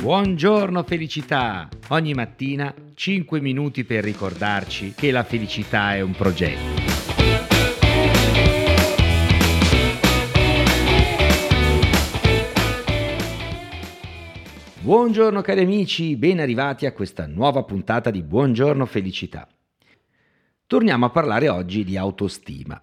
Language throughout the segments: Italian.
Buongiorno felicità! Ogni mattina 5 minuti per ricordarci che la felicità è un progetto. Buongiorno cari amici, ben arrivati a questa nuova puntata di Buongiorno Felicità. Torniamo a parlare oggi di autostima.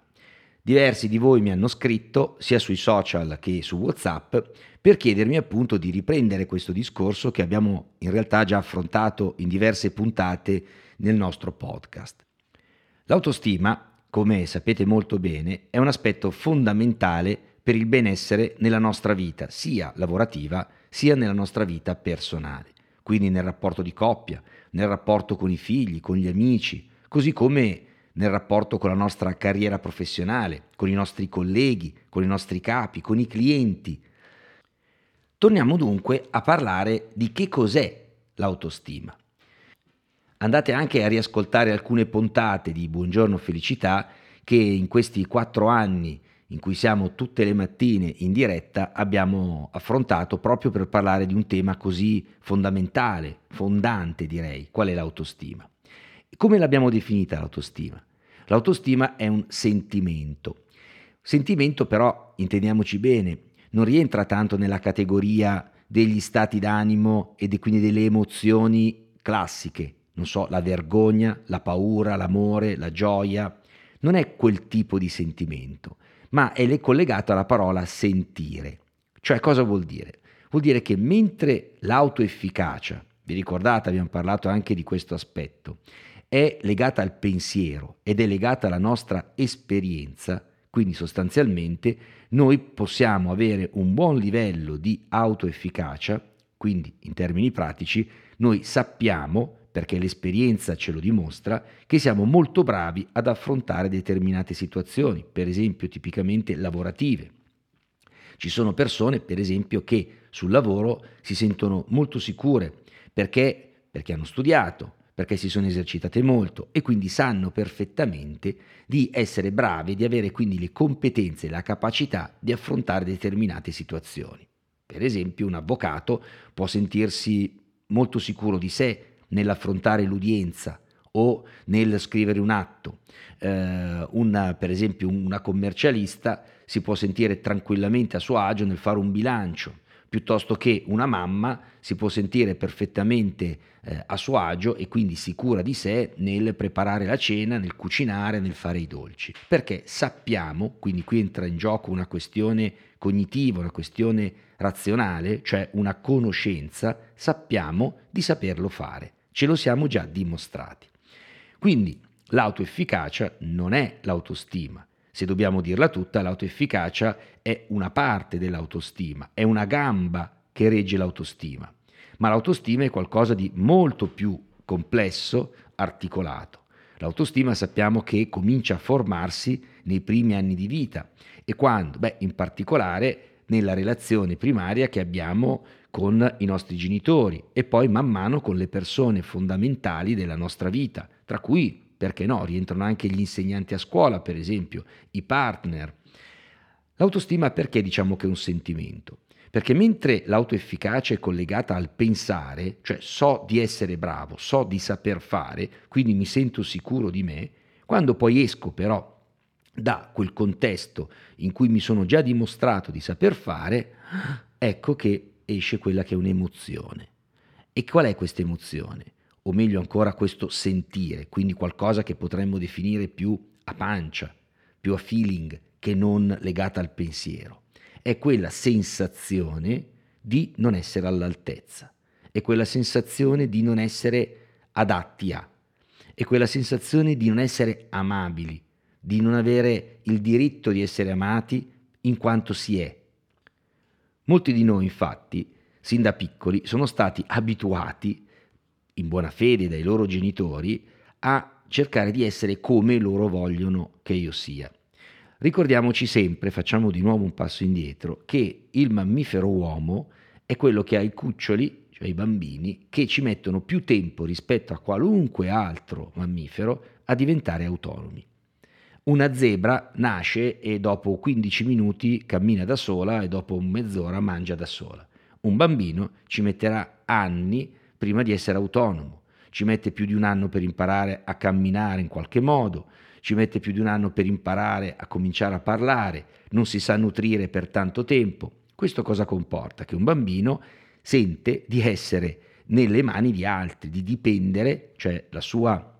Diversi di voi mi hanno scritto, sia sui social che su WhatsApp, per chiedermi appunto di riprendere questo discorso che abbiamo in realtà già affrontato in diverse puntate nel nostro podcast. L'autostima, come sapete molto bene, è un aspetto fondamentale per il benessere nella nostra vita, sia lavorativa sia nella nostra vita personale, quindi nel rapporto di coppia, nel rapporto con i figli, con gli amici, così come nel rapporto con la nostra carriera professionale, con i nostri colleghi, con i nostri capi, con i clienti. Torniamo dunque a parlare di che cos'è l'autostima. Andate anche a riascoltare alcune puntate di Buongiorno Felicità che in questi quattro anni in cui siamo tutte le mattine in diretta, abbiamo affrontato proprio per parlare di un tema così fondamentale, fondante direi, qual è l'autostima. Come l'abbiamo definita l'autostima? L'autostima è un sentimento. Sentimento però, intendiamoci bene, non rientra tanto nella categoria degli stati d'animo e quindi delle emozioni classiche, non so, la vergogna, la paura, l'amore, la gioia, non è quel tipo di sentimento ma è collegato alla parola sentire. Cioè cosa vuol dire? Vuol dire che mentre l'autoefficacia, vi ricordate abbiamo parlato anche di questo aspetto, è legata al pensiero ed è legata alla nostra esperienza, quindi sostanzialmente noi possiamo avere un buon livello di autoefficacia, quindi in termini pratici noi sappiamo perché l'esperienza ce lo dimostra, che siamo molto bravi ad affrontare determinate situazioni, per esempio tipicamente lavorative. Ci sono persone, per esempio, che sul lavoro si sentono molto sicure perché, perché hanno studiato, perché si sono esercitate molto e quindi sanno perfettamente di essere bravi, di avere quindi le competenze e la capacità di affrontare determinate situazioni. Per esempio un avvocato può sentirsi molto sicuro di sé nell'affrontare l'udienza o nel scrivere un atto. Eh, una, per esempio una commercialista si può sentire tranquillamente a suo agio nel fare un bilancio, piuttosto che una mamma si può sentire perfettamente eh, a suo agio e quindi sicura di sé nel preparare la cena, nel cucinare, nel fare i dolci. Perché sappiamo, quindi qui entra in gioco una questione cognitiva, una questione razionale, cioè una conoscenza, sappiamo di saperlo fare ce lo siamo già dimostrati. Quindi l'autoefficacia non è l'autostima. Se dobbiamo dirla tutta, l'autoefficacia è una parte dell'autostima, è una gamba che regge l'autostima. Ma l'autostima è qualcosa di molto più complesso, articolato. L'autostima sappiamo che comincia a formarsi nei primi anni di vita e quando? Beh, in particolare nella relazione primaria che abbiamo con i nostri genitori e poi man mano con le persone fondamentali della nostra vita, tra cui, perché no, rientrano anche gli insegnanti a scuola, per esempio, i partner. L'autostima perché diciamo che è un sentimento? Perché mentre l'autoefficacia è collegata al pensare, cioè so di essere bravo, so di saper fare, quindi mi sento sicuro di me, quando poi esco però da quel contesto in cui mi sono già dimostrato di saper fare, ecco che esce quella che è un'emozione. E qual è questa emozione? O meglio ancora questo sentire, quindi qualcosa che potremmo definire più a pancia, più a feeling che non legata al pensiero. È quella sensazione di non essere all'altezza, è quella sensazione di non essere adatti a, è quella sensazione di non essere amabili, di non avere il diritto di essere amati in quanto si è, Molti di noi, infatti, sin da piccoli, sono stati abituati, in buona fede dai loro genitori, a cercare di essere come loro vogliono che io sia. Ricordiamoci sempre, facciamo di nuovo un passo indietro, che il mammifero uomo è quello che ha i cuccioli, cioè i bambini, che ci mettono più tempo rispetto a qualunque altro mammifero a diventare autonomi. Una zebra nasce e dopo 15 minuti cammina da sola e dopo mezz'ora mangia da sola. Un bambino ci metterà anni prima di essere autonomo, ci mette più di un anno per imparare a camminare in qualche modo, ci mette più di un anno per imparare a cominciare a parlare, non si sa nutrire per tanto tempo. Questo cosa comporta? Che un bambino sente di essere nelle mani di altri, di dipendere, cioè la sua,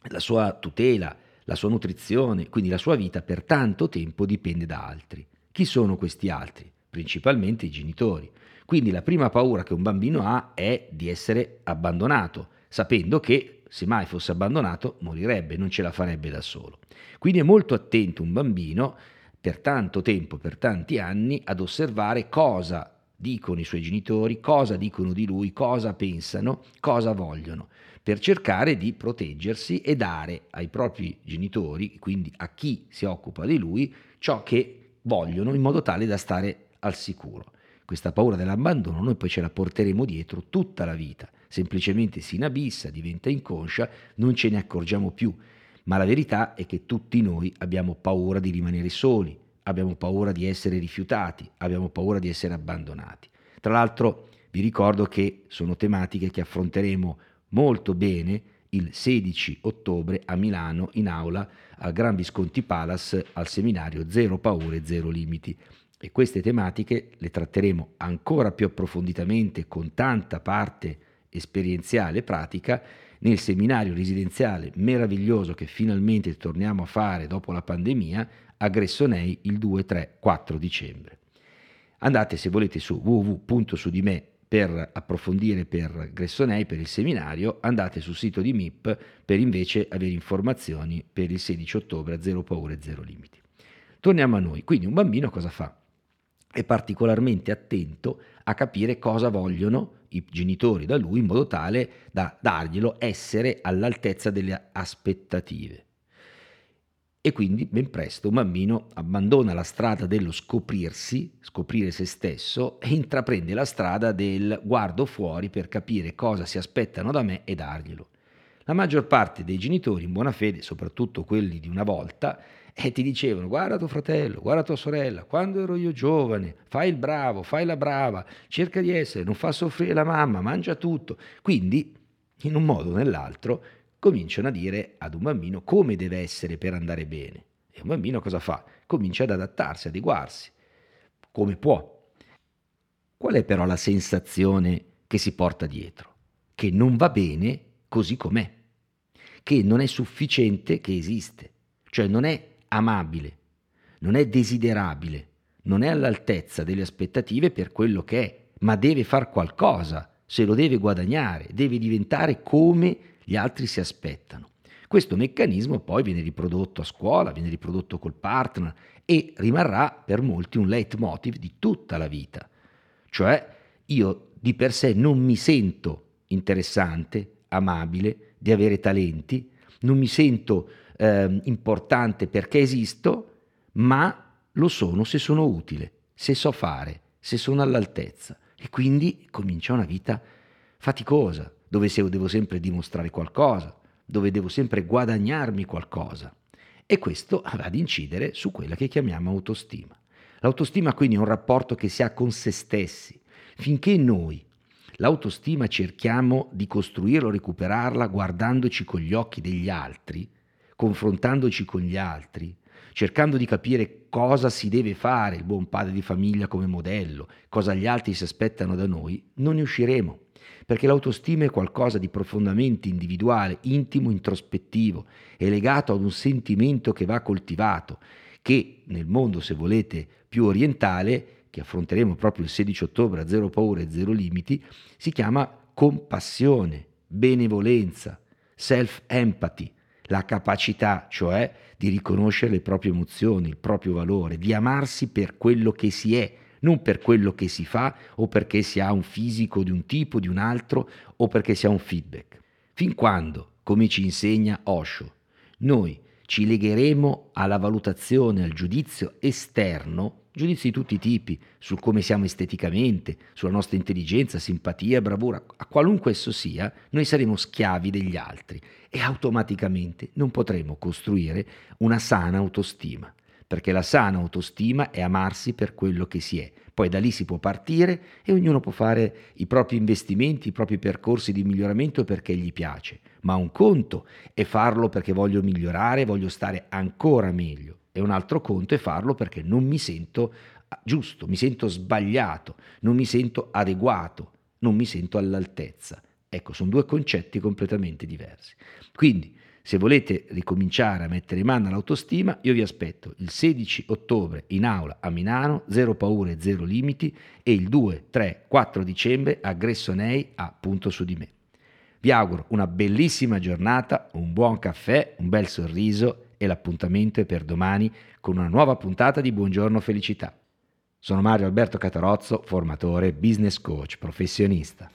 la sua tutela, la sua nutrizione, quindi la sua vita per tanto tempo dipende da altri. Chi sono questi altri? Principalmente i genitori. Quindi la prima paura che un bambino ha è di essere abbandonato, sapendo che se mai fosse abbandonato morirebbe, non ce la farebbe da solo. Quindi è molto attento un bambino per tanto tempo, per tanti anni, ad osservare cosa dicono i suoi genitori, cosa dicono di lui, cosa pensano, cosa vogliono per cercare di proteggersi e dare ai propri genitori, quindi a chi si occupa di lui, ciò che vogliono in modo tale da stare al sicuro. Questa paura dell'abbandono noi poi ce la porteremo dietro tutta la vita, semplicemente si inabissa, diventa inconscia, non ce ne accorgiamo più, ma la verità è che tutti noi abbiamo paura di rimanere soli, abbiamo paura di essere rifiutati, abbiamo paura di essere abbandonati. Tra l'altro vi ricordo che sono tematiche che affronteremo molto bene il 16 ottobre a Milano in aula al Gran Visconti Palace al seminario Zero paure, zero limiti. E queste tematiche le tratteremo ancora più approfonditamente con tanta parte esperienziale e pratica nel seminario residenziale meraviglioso che finalmente torniamo a fare dopo la pandemia a Gressonei il 2, 3, 4 dicembre. Andate se volete su www.sudime.com per approfondire per Gressonei, per il seminario, andate sul sito di MIP per invece avere informazioni per il 16 ottobre a Zero Paure, Zero Limiti. Torniamo a noi. Quindi un bambino cosa fa? È particolarmente attento a capire cosa vogliono i genitori da lui in modo tale da darglielo essere all'altezza delle aspettative e quindi ben presto un bambino abbandona la strada dello scoprirsi, scoprire se stesso e intraprende la strada del guardo fuori per capire cosa si aspettano da me e darglielo. La maggior parte dei genitori in buona fede, soprattutto quelli di una volta, eh, ti dicevano guarda tuo fratello, guarda tua sorella, quando ero io giovane, fai il bravo, fai la brava, cerca di essere, non fa soffrire la mamma, mangia tutto. Quindi, in un modo o nell'altro, cominciano a dire ad un bambino come deve essere per andare bene. E un bambino cosa fa? Comincia ad adattarsi, adeguarsi, come può. Qual è però la sensazione che si porta dietro? Che non va bene così com'è, che non è sufficiente che esiste, cioè non è amabile, non è desiderabile, non è all'altezza delle aspettative per quello che è, ma deve far qualcosa, se lo deve guadagnare, deve diventare come gli altri si aspettano. Questo meccanismo poi viene riprodotto a scuola, viene riprodotto col partner e rimarrà per molti un leitmotiv di tutta la vita. Cioè io di per sé non mi sento interessante, amabile, di avere talenti, non mi sento eh, importante perché esisto, ma lo sono se sono utile, se so fare, se sono all'altezza. E quindi comincia una vita faticosa, dove devo sempre dimostrare qualcosa, dove devo sempre guadagnarmi qualcosa. E questo va ad incidere su quella che chiamiamo autostima. L'autostima quindi è un rapporto che si ha con se stessi. Finché noi l'autostima cerchiamo di costruirla o recuperarla guardandoci con gli occhi degli altri, confrontandoci con gli altri, cercando di capire cosa si deve fare il buon padre di famiglia come modello, cosa gli altri si aspettano da noi, non ne usciremo perché l'autostima è qualcosa di profondamente individuale, intimo, introspettivo, è legato ad un sentimento che va coltivato, che nel mondo, se volete, più orientale, che affronteremo proprio il 16 ottobre a Zero Paure e Zero Limiti, si chiama compassione, benevolenza, self-empathy, la capacità, cioè, di riconoscere le proprie emozioni, il proprio valore, di amarsi per quello che si è, non per quello che si fa o perché si ha un fisico di un tipo, di un altro o perché si ha un feedback. Fin quando, come ci insegna Osho, noi ci legheremo alla valutazione, al giudizio esterno, giudizi di tutti i tipi, su come siamo esteticamente, sulla nostra intelligenza, simpatia, bravura, a qualunque esso sia, noi saremo schiavi degli altri e automaticamente non potremo costruire una sana autostima, perché la sana autostima è amarsi per quello che si è. Poi da lì si può partire e ognuno può fare i propri investimenti, i propri percorsi di miglioramento perché gli piace. Ma un conto è farlo perché voglio migliorare, voglio stare ancora meglio e un altro conto è farlo perché non mi sento giusto, mi sento sbagliato, non mi sento adeguato, non mi sento all'altezza. Ecco, sono due concetti completamente diversi. Quindi, se volete ricominciare a mettere in mano l'autostima, io vi aspetto il 16 ottobre in aula a Milano, zero paure, zero limiti, e il 2, 3, 4 dicembre a Gressonei a Punto su di me. Vi auguro una bellissima giornata, un buon caffè, un bel sorriso e l'appuntamento è per domani con una nuova puntata di Buongiorno Felicità. Sono Mario Alberto Catarozzo, formatore, business coach, professionista.